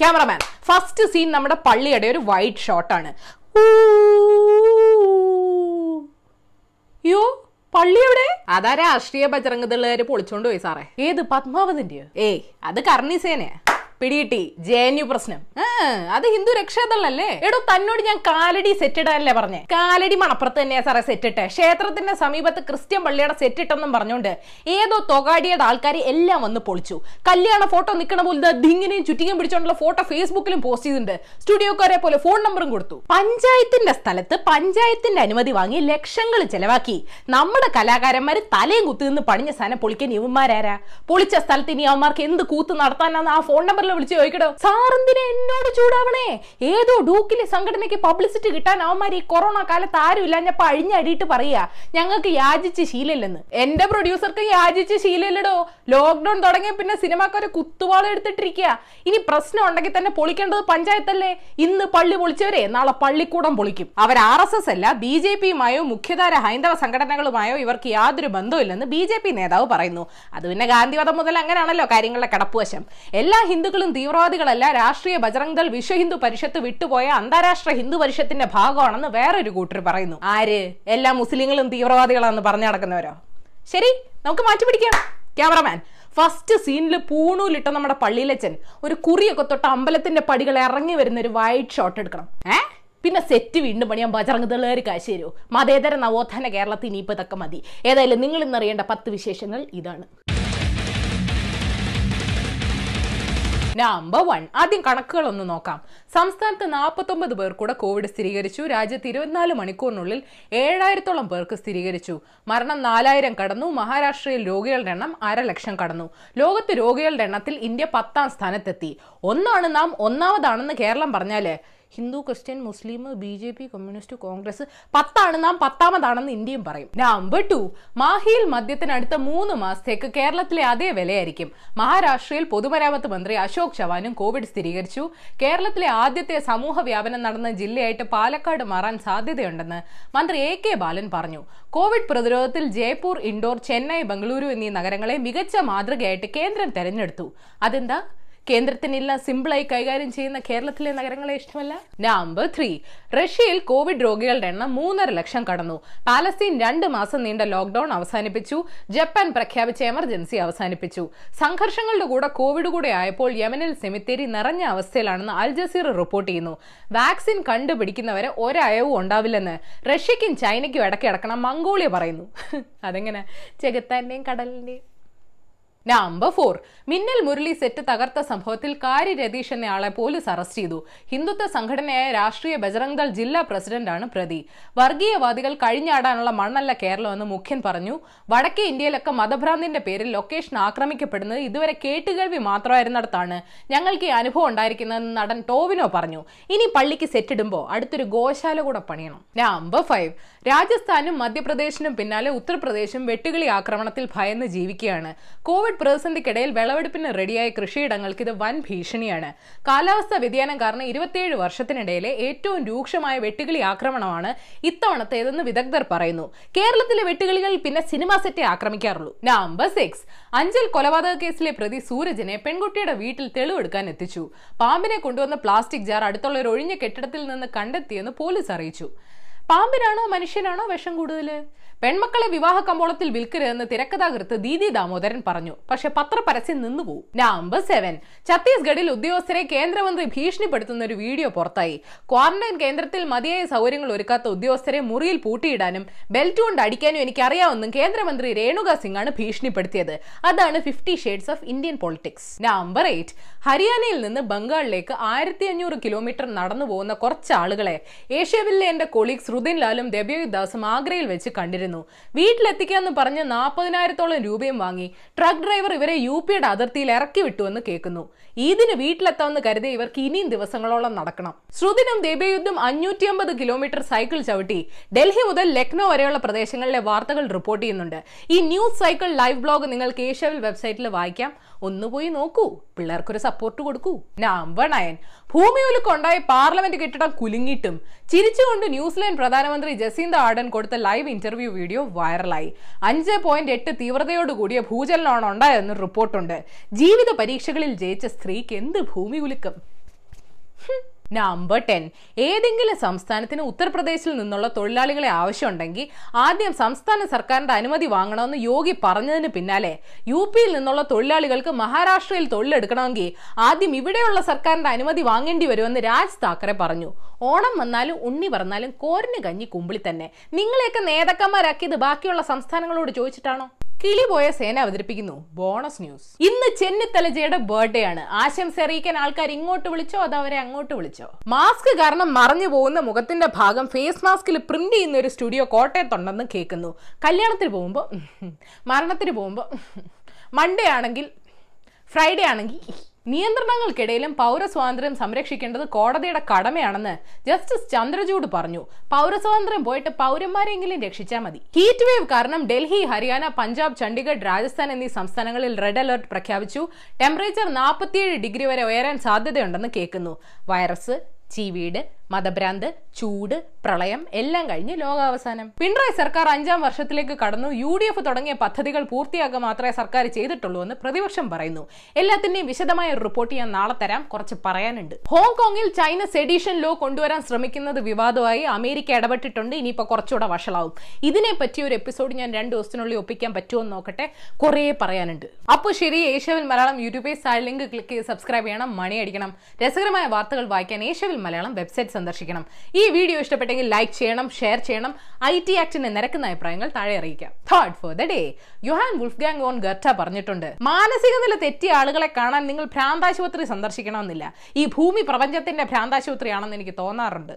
Cameraman first scene നമ്മുടെ പള്ളിയുടെ ഒരു വൈറ്റ് ഷോട്ടാണ് യോ പള്ളി എവിടെ? അതാ രാഷ്ട്രീയ ബജറംഗ ദളുകാര് പൊളിച്ചോണ്ട് പോയി സാറേ. ഏത് പത്മാവതിന്റെയോ? ഏയ് അത് കർണിസേനയാ പിടികിട്ടി ജെ എൻ യു പ്രശ്നം. ആ, അത് ഹിന്ദു രക്ഷാദളല്ലേ? എടോ തന്നോട് ഞാൻ കാലടി സെറ്റ് ഇടാനല്ലേ പറഞ്ഞേ? കാലടി മണപ്പുറത്ത് തന്നെയാ സാറേ സെറ്റ് ഇട്ടെ ക്ഷേത്രത്തിന്റെ സമീപത്ത് ക്രിസ്ത്യൻ പള്ളിയുടെ സെറ്റ് ഇട്ടെന്നും പറഞ്ഞോണ്ട് ഏതോ തൊകാടിയുടെ ആൾക്കാർ എല്ലാം വന്ന് പൊളിച്ചു. കല്യാണ ഫോട്ടോ നിൽക്കണ പോലെ ദിങ്ങിനെയും ചുറ്റിയും പിടിച്ചോണ്ടുള്ള ഫോട്ടോ ഫേസ്ബുക്കിലും പോസ്റ്റ് ചെയ്തിട്ടുണ്ട്. സ്റ്റുഡിയോക്കാരെ പോലെ ഫോൺ നമ്പറും കൊടുത്തു. പഞ്ചായത്തിന്റെ സ്ഥലത്ത് പഞ്ചായത്തിന്റെ അനുമതി വാങ്ങി ലക്ഷങ്ങൾ ചെലവാക്കി. നമ്മുടെ കലാകാരന്മാര് തലയും കുത്തി നിന്ന് പണിഞ്ഞ സാധനം പൊളിക്കാൻ ഇവന്മാരാരാ? പൊളിച്ച സ്ഥലത്ത് ഇനി അവന്മാർക്ക് എന്ത് കൂത്ത് നടത്താനാന്ന് ആ ഫോൺ നമ്പറിൽ വിളിച്ച് ചോദിക്കടോ. സാറെന്തിനെ എന്നോട് ചൂടാവണേ. ഏതോ ഡൂക്കിലെ സംഘടനയ്ക്ക് പബ്ലിസിറ്റി കിട്ടാൻ അവന്മാർ ഈ കൊറോണ കാലത്ത് ആരുമില്ല ഞാൻ അഴിഞ്ഞടിയിട്ട് പറയാ ഞങ്ങൾക്ക് യാചിച്ച് ശീലമില്ലെന്ന്. എന്റെ പ്രൊഡ്യൂസർക്ക് യാചിച്ച് ശീലമില്ലടോ. ലോക്ക്ഡൌൺ തുടങ്ങിയ പിന്നെ സിനിമാക്കാരെ കുത്തുവാളം എടുത്തിട്ടിരിക്കുക. ഇനി പ്രശ്നം ഉണ്ടെങ്കിൽ തന്നെ പൊളിക്കേണ്ടത് പഞ്ചായത്തല്ലേ? ഇന്ന് പള്ളി പൊളിച്ചവരെ നാളെ പള്ളിക്കൂടം പൊളിക്കും. അവർ ആർ എസ് എസ് അല്ല ബി ജെ പിയുമായോ മുഖ്യധാര ഹൈന്ദവ സംഘടനകളുമായോ ഇവർക്ക് യാതൊരു ബന്ധവുമില്ലെന്ന് ബി ജെ പി നേതാവ് പറയുന്നു. അത് പിന്നെ ഗാന്ധിവധം മുതൽ അങ്ങനെയാണല്ലോ കാര്യങ്ങളുടെ കടപ്പുവശം. എല്ലാ ഹിന്ദുക്കളും തീവ്രവാദികളല്ല രാഷ്ട്രീയ ബജറംഗ് ദൾ വിശ്വ ഹിന്ദു പരിഷത്ത് വിട്ടുപോയ അന്താരാഷ്ട്ര ഹിന്ദു പരിഷത്തിന്റെ ഭാഗമാണെന്ന് വേറൊരു കൂട്ടർ പറയുന്നു. ആര്? എല്ലാ മുസ്ലിങ്ങളും തീവ്രവാദികളാണെന്ന് പറഞ്ഞു നടക്കുന്നവരോ? ശരി നമുക്ക് മാറ്റി പിടിക്കാം ക്യാമറമാൻ ഫസ്റ്റ് സീനിൽ പൂണൂലിട്ട നമ്മുടെ പള്ളിയിലച്ചൻ ഒരു കുറിയൊക്കെ തൊട്ട് അമ്പലത്തിന്റെ പടികൾ ഇറങ്ങി വരുന്ന ഒരു വൈറ്റ് ഷോട്ട് എടുക്കണം. ഏ? പിന്നെ സെറ്റ് വീണ്ടും പണിയാൻ ബജറംഗ് ദളേര് കാശ് തരുമോ മതേതര നവോത്ഥാന കേരളത്തിൽ ഇനിയിപ്പോൾ ഇതൊക്കെ മതി. ഏതായാലും നിങ്ങൾ ഇന്നറിയേണ്ട പത്ത് വിശേഷങ്ങൾ ഇതാണ്. നമ്പർ വൺ ആദ്യം കണക്കുകൾ ഒന്ന് നോക്കാം. സംസ്ഥാനത്ത് നാൽപ്പത്തൊമ്പത് പേർ കൂടെ കോവിഡ് സ്ഥിരീകരിച്ചു. രാജ്യത്ത് ഇരുപത്തിനാല് മണിക്കൂറിനുള്ളിൽ ഏഴായിരത്തോളം പേർക്ക് സ്ഥിരീകരിച്ചു. മരണം നാലായിരം കടന്നു. മഹാരാഷ്ട്രയിൽ രോഗികളുടെ എണ്ണം അര ലക്ഷം കടന്നു. ലോകത്ത് രോഗികളുടെ എണ്ണത്തിൽ ഇന്ത്യ പത്താം സ്ഥാനത്തെത്തി. ഒന്നാണ് നാം ഒന്നാമതാണെന്ന് കേരളം പറഞ്ഞാൽ Hindu Christian Muslim B J P communist Congress പത്താണ് നാം പത്താമതാണെന്ന് ഇന്ത്യയും പറയും. നമ്പർ ടു മാഹിയിൽ മദ്യത്തിനടുത്ത മൂന്ന് മാസത്തേക്ക് കേരളത്തിലെ അതേ വിലയായിരിക്കും. മഹാരാഷ്ട്രയിൽ പൊതുമരാമത്ത് മന്ത്രി അശോക് ചവാനും കോവിഡ് സ്ഥിരീകരിച്ചു. കേരളത്തിലെ ആദ്യത്തെ സമൂഹ വ്യാപനം നടന്ന ജില്ലയായിട്ട് പാലക്കാട് മാറാൻ സാധ്യതയുണ്ടെന്ന് മന്ത്രി എ കെ ബാലൻ പറഞ്ഞു. കോവിഡ് പ്രതിരോധത്തിൽ ജയ്പൂർ ഇൻഡോർ ചെന്നൈ ബംഗളൂരു എന്നീ നഗരങ്ങളെ മികച്ച മാതൃകയായിട്ട് കേന്ദ്രം തെരഞ്ഞെടുത്തു. അതെന്താ? കേന്ദ്രത്തിനെല്ലാം സിമ്പിളായി കൈകാര്യം ചെയ്യുന്ന കേരളത്തിലെ നഗരങ്ങളെ ഇഷ്ടമല്ല? നമ്പർ ത്രീ റഷ്യയിൽ കോവിഡ് രോഗികളുടെ എണ്ണം മൂന്നര ലക്ഷം കടന്നു. പാലസ്തീൻ രണ്ട് മാസം നീണ്ട ലോക്ഡൌൺ അവസാനിപ്പിച്ചു. ജപ്പാൻ പ്രഖ്യാപിച്ച എമർജൻസി അവസാനിപ്പിച്ചു. സംഘർഷങ്ങളുടെ കൂടെ കോവിഡ് കൂടെ ആയപ്പോൾ യമനിൽ സെമിത്തേരി നിറഞ്ഞ അവസ്ഥയിലാണെന്ന് അൽ ജസീർ റിപ്പോർട്ട് ചെയ്യുന്നു. വാക്സിൻ കണ്ടുപിടിക്കുന്നവരെ ഒരയവും ഉണ്ടാവില്ലെന്ന് റഷ്യക്കും ചൈനയ്ക്കും ഇടയ്ക്ക് ഇടക്കണം മംഗോളിയ പറയുന്നു. അതെങ്ങനെ? ചെകുത്താന്റെയും കടലിന്റെയും number four Minnal Murali set തകർത്ത സംഭവത്തിൽ കാരി രതീഷ് എന്നയാളെ പോലീസ് അറസ്റ്റ് ചെയ്തു. ഹിന്ദുത്വ സംഘടനയായ രാഷ്ട്രീയ ബജറംഗ് ദൾ ജില്ലാ പ്രസിഡന്റാണ് പ്രതി. വർഗീയവാദികൾ കഴിഞ്ഞാടാനുള്ള മണ്ണല്ല കേരളമെന്ന് മുഖ്യൻ പറഞ്ഞു. വടക്കേ ഇന്ത്യയിലൊക്കെ മതഭ്രാന്തിന്റെ പേരിൽ ലൊക്കേഷൻ ആക്രമിക്കപ്പെടുന്നത് ഇതുവരെ കേട്ടുകേൾവി മാത്രമായിരുന്നിടത്താണ് ഞങ്ങൾക്ക് ഈ അനുഭവം ഉണ്ടായിരിക്കുന്നതെന്ന് നടൻ ടോവിനോ പറഞ്ഞു. ഇനി പള്ളിക്ക് സെറ്റിടുമ്പോൾ അടുത്തൊരു ഗോശാല കൂടെ പണിയണം. നമ്പർ ഫൈവ് രാജസ്ഥാനും മധ്യപ്രദേശിനും പിന്നാലെ ഉത്തർപ്രദേശും വെട്ടുകിളി ആക്രമണത്തിൽ ഭയന്ന് ജീവിക്കുകയാണ്. കോവിഡ് പ്രതിസന്ധിക്കിടയിൽ വിളവെടുപ്പിന് റെഡിയായ കൃഷിയിടങ്ങൾക്ക് ഇത് വൻ ഭീഷണിയാണ്. കാലാവസ്ഥാ വ്യതിയാനം കാരണം ഇരുപത്തിയേഴ് വർഷത്തിനിടയിലെ ഏറ്റവും രൂക്ഷമായ വെട്ടുകിളി ആക്രമണമാണ് ഇത്തവണത്തേതെന്ന് വിദഗ്ധർ പറയുന്നു. കേരളത്തിലെ വെട്ടുകിളികൾ പിന്നെ സിനിമാ സെറ്റെ ആക്രമിക്കാറുള്ളൂ. Number six. അഞ്ചൽ കൊലപാതക കേസിലെ പ്രതി സൂരജിനെ പെൺകുട്ടിയുടെ വീട്ടിൽ തെളിവെടുക്കാൻ എത്തിച്ചു. പാമ്പിനെ കൊണ്ടുവന്ന പ്ലാസ്റ്റിക് ജാർ അടുത്തുള്ള ഒരു ഒഴിഞ്ഞ കെട്ടിടത്തിൽ നിന്ന് കണ്ടെത്തിയെന്ന് പോലീസ് അറിയിച്ചു. പാമ്പിനാണോ മനുഷ്യനാണോ വിഷം കൂടുതൽ പെൺമക്കളെ വിവാഹ കമ്പോളത്തിൽ വിൽക്കരുതെന്ന് തിരക്കഥാകൃത്ത് ദീദി ദാമോദരൻ പറഞ്ഞു. പക്ഷെ പത്രപരസ്യം നിന്നുപോകും നമ്പർ സെവൻ ഛത്തീസ്ഗഡിൽ ഉദ്യോഗസ്ഥരെ കേന്ദ്രമന്ത്രി ഭീഷണിപ്പെടുത്തുന്ന ഒരു വീഡിയോ പുറത്തായി. ക്വാറന്റൈൻ കേന്ദ്രത്തിൽ മതിയായ സൗകര്യങ്ങൾ ഒരുക്കാത്ത ഉദ്യോഗസ്ഥരെ മുറിയിൽ പൂട്ടിയിടാനും ബെൽറ്റ് കൊണ്ട് അടിക്കാനും എനിക്കറിയാമെന്നും കേന്ദ്രമന്ത്രി രേണുക സിംഗ് ആണ് ഭീഷണിപ്പെടുത്തിയത്. അതാണ് fifty shades of Indian politics. Number eight ഹരിയാനയിൽ നിന്ന് ബംഗാളിലേക്ക് ആയിരത്തി അഞ്ഞൂറ് കിലോമീറ്റർ നടന്നു പോകുന്ന കുറച്ച് ആളുകളെ ഏഷ്യവില്ലെ എന്റെ കൊളീഗ് ശ്രുതിൻ ലാലും ദേബയോയ് ദാസും ആഗ്രയിൽ വെച്ച് കണ്ടിരുന്നു. വീട്ടിലെത്തിക്കാന്ന് പറഞ്ഞ് നാൽപ്പതിനായിരത്തോളം രൂപയും വാങ്ങി ട്രക്ക് ഡ്രൈവർ ഇവരെ യു പിയുടെ അതിർത്തിയിൽ ഇറക്കി വിട്ടുവെന്ന് കേൾക്കുന്നു. ഈദിന് വീട്ടിലെത്താമെന്ന് കരുതി ഇവർക്ക് ഇനിയും ദിവസങ്ങളോളം നടക്കണം. ശ്രുതിനും ദേബയുദ്ധം അഞ്ഞൂറ്റി അമ്പത് കിലോമീറ്റർ സൈക്കിൾ ചവിട്ടി ഡൽഹി മുതൽ ലക്നൗ വരെയുള്ള പ്രദേശങ്ങളിലെ വാർത്തകൾ റിപ്പോർട്ട് ചെയ്യുന്നുണ്ട്. ഈ ന്യൂസ് സൈക്കിൾ ലൈവ് ബ്ലോഗ് നിങ്ങൾക്ക് ഏഷ്യാവിൽ വെബ്സൈറ്റിൽ വായിക്കാം. ഒന്ന് പോയി നോക്കൂ. പിള്ളേർക്കൊരു സപ്പോർട്ട് കൊടുക്കൂ. നമ്പർ നയൻ ഭൂമിയൊലുക്കുണ്ടായ പാർലമെന്റ് കെട്ടിടം കുലുങ്ങിയിട്ടും ചിരിച്ചുകൊണ്ട് ന്യൂസിലാൻഡ് പ്രധാനമന്ത്രി ജസീന്ത ആർഡൻ കൊടുത്ത ലൈവ് ഇന്റർവ്യൂ വീഡിയോ വൈറലായി. അഞ്ച് പോയിന്റ് എട്ട് തീവ്രതയോടുകൂടിയ ഭൂചലനമാണ് ഉണ്ടായതെന്ന് റിപ്പോർട്ടുണ്ട്. ജീവിത പരീക്ഷകളിൽ ജയിച്ച സ്ത്രീക്ക് എന്ത് ഭൂമി കുലുക്കം? നമ്പർ ടെൻ ഏതെങ്കിലും സംസ്ഥാനത്തിന് ഉത്തർപ്രദേശിൽ നിന്നുള്ള തൊഴിലാളികളെ ആവശ്യമുണ്ടെങ്കിൽ ആദ്യം സംസ്ഥാന സർക്കാരിന്റെ അനുമതി വാങ്ങണമെന്ന് യോഗി പറഞ്ഞതിന് പിന്നാലെ യു പിയിൽ നിന്നുള്ള തൊഴിലാളികൾക്ക് മഹാരാഷ്ട്രയിൽ തൊഴിലെടുക്കണമെങ്കിൽ ആദ്യം ഇവിടെയുള്ള സർക്കാരിന്റെ അനുമതി വാങ്ങേണ്ടി വരുമെന്ന് രാജ് താക്കറെ പറഞ്ഞു. ഓണം വന്നാലും ഉണ്ണി പറഞ്ഞാലും കോരിന് കഞ്ഞി കുമ്പിളി തന്നെ. നിങ്ങളെയൊക്കെ നേതാക്കന്മാരാക്കിയത് ബാക്കിയുള്ള സംസ്ഥാനങ്ങളോട് ചോദിച്ചിട്ടാണോ? കിളി പോയ സേന അവതരിപ്പിക്കുന്നു. Bonus news. ഇന്ന് ചെന്നിത്തലജയുടെ ബർത്ത്ഡേ ആണ്. ആശംസ അറിയിക്കാൻ ആൾക്കാർ ഇങ്ങോട്ട് വിളിച്ചോ അതോ അവരെ അങ്ങോട്ട് വിളിച്ചോ? മാസ്ക് കാരണം മറഞ്ഞു പോകുന്ന മുഖത്തിന്റെ ഭാഗം ഫേസ് മാസ്കിൽ പ്രിന്റ് ചെയ്യുന്ന ഒരു സ്റ്റുഡിയോ കോട്ടയത്തുണ്ടെന്ന് കേൾക്കുന്നു. കല്യാണത്തിന് പോകുമ്പോൾ മരണത്തിന് പോകുമ്പോൾ മൺഡേ ആണെങ്കിൽ ഫ്രൈഡേ ആണെങ്കിൽ നിയന്ത്രണങ്ങൾക്കിടയിലും പൗരസ്വാതന്ത്ര്യം സംരക്ഷിക്കേണ്ടത് കോടതിയുടെ കടമയാണെന്ന് ജസ്റ്റിസ് ചന്ദ്രചൂഡ് പറഞ്ഞു. പൗരസ്വാതന്ത്ര്യം പോയിട്ട് പൗരന്മാരെങ്കിലും രക്ഷിച്ചാൽ മതി. ഹീറ്റ് വേവ് കാരണം ഡൽഹി ഹരിയാന പഞ്ചാബ് ചണ്ഡീഗഡ് രാജസ്ഥാൻ എന്നീ സംസ്ഥാനങ്ങളിൽ റെഡ് അലർട്ട് പ്രഖ്യാപിച്ചു. ടെമ്പറേച്ചർ നാൽപ്പത്തിയേഴ് ഡിഗ്രി വരെ ഉയരാൻ സാധ്യതയുണ്ടെന്ന് കേൾക്കുന്നു. വൈറസ് ചീവീട് മതഭ്രാന്ത് ചൂട് പ്രളയം എല്ലാം കഴിഞ്ഞ് ലോകാവസാനം. പിണറായി സർക്കാർ അഞ്ചാം വർഷത്തിലേക്ക് കടന്നു. യു ഡി എഫ് തുടങ്ങിയ പദ്ധതികൾ പൂർത്തിയാക്കുക മാത്രമേ സർക്കാർ ചെയ്തിട്ടുള്ളൂ എന്ന് പ്രതിപക്ഷം പറയുന്നു. എല്ലാത്തിന്റെയും വിശദമായ ഒരു റിപ്പോർട്ട് ഞാൻ നാളെ തരാം. കുറച്ച് പറയാനുണ്ട്. ഹോങ്കോങ്ങിൽ ചൈന സെഡീഷൻ ലോ കൊണ്ടുവരാൻ ശ്രമിക്കുന്നത് വിവാദമായി. അമേരിക്ക ഇടപെട്ടിട്ടുണ്ട്. ഇനിയിപ്പോൾ കുറച്ചുകൂടെ വഷളാവും. ഇതിനെ പറ്റി ഒരു എപ്പിസോഡ് ഞാൻ രണ്ട് ദിവസത്തിനുള്ളിൽ ഒപ്പിക്കാൻ പറ്റുമോ എന്ന് നോക്കട്ടെ. കുറേ പറയാനുണ്ട്. അപ്പോൾ ശരി ഏഷ്യവിൽ മലയാളം യൂട്യൂബിൽ സൈഡ് ലിങ്ക് ക്ലിക്ക് ചെയ്ത് സബ്സ്ക്രൈബ് ചെയ്യണം. മണി അടിക്കണം. രസകരമായ വാർത്തകൾ വായിക്കാൻ ഏഷ്യവിൽ മലയാളം വെബ്സൈറ്റ് സന്ദർശിക്കണം. ഈ വീഡിയോ ഇഷ്ടപ്പെട്ടെങ്കിൽ ലൈക്ക് ചെയ്യണം ഷെയർ ചെയ്യണം. ഐ ടി ആക്ടിനെ നിരക്കുന്ന അഭിപ്രായങ്ങൾ താഴെ അറിയിക്കാം. Third for the day Johann Wolfgang von Goethe പറഞ്ഞിട്ടുണ്ട് മാനസിക നില തെറ്റിയ ആളുകളെ കാണാൻ നിങ്ങൾ ഭ്രാന്താശുപത്രി സന്ദർശിക്കണമെന്നില്ല. ഈ ഭൂമി പ്രപഞ്ചത്തിന്റെ ഭ്രാന്താശുപത്രിയാണെന്ന് എനിക്ക് തോന്നാറുണ്ട്.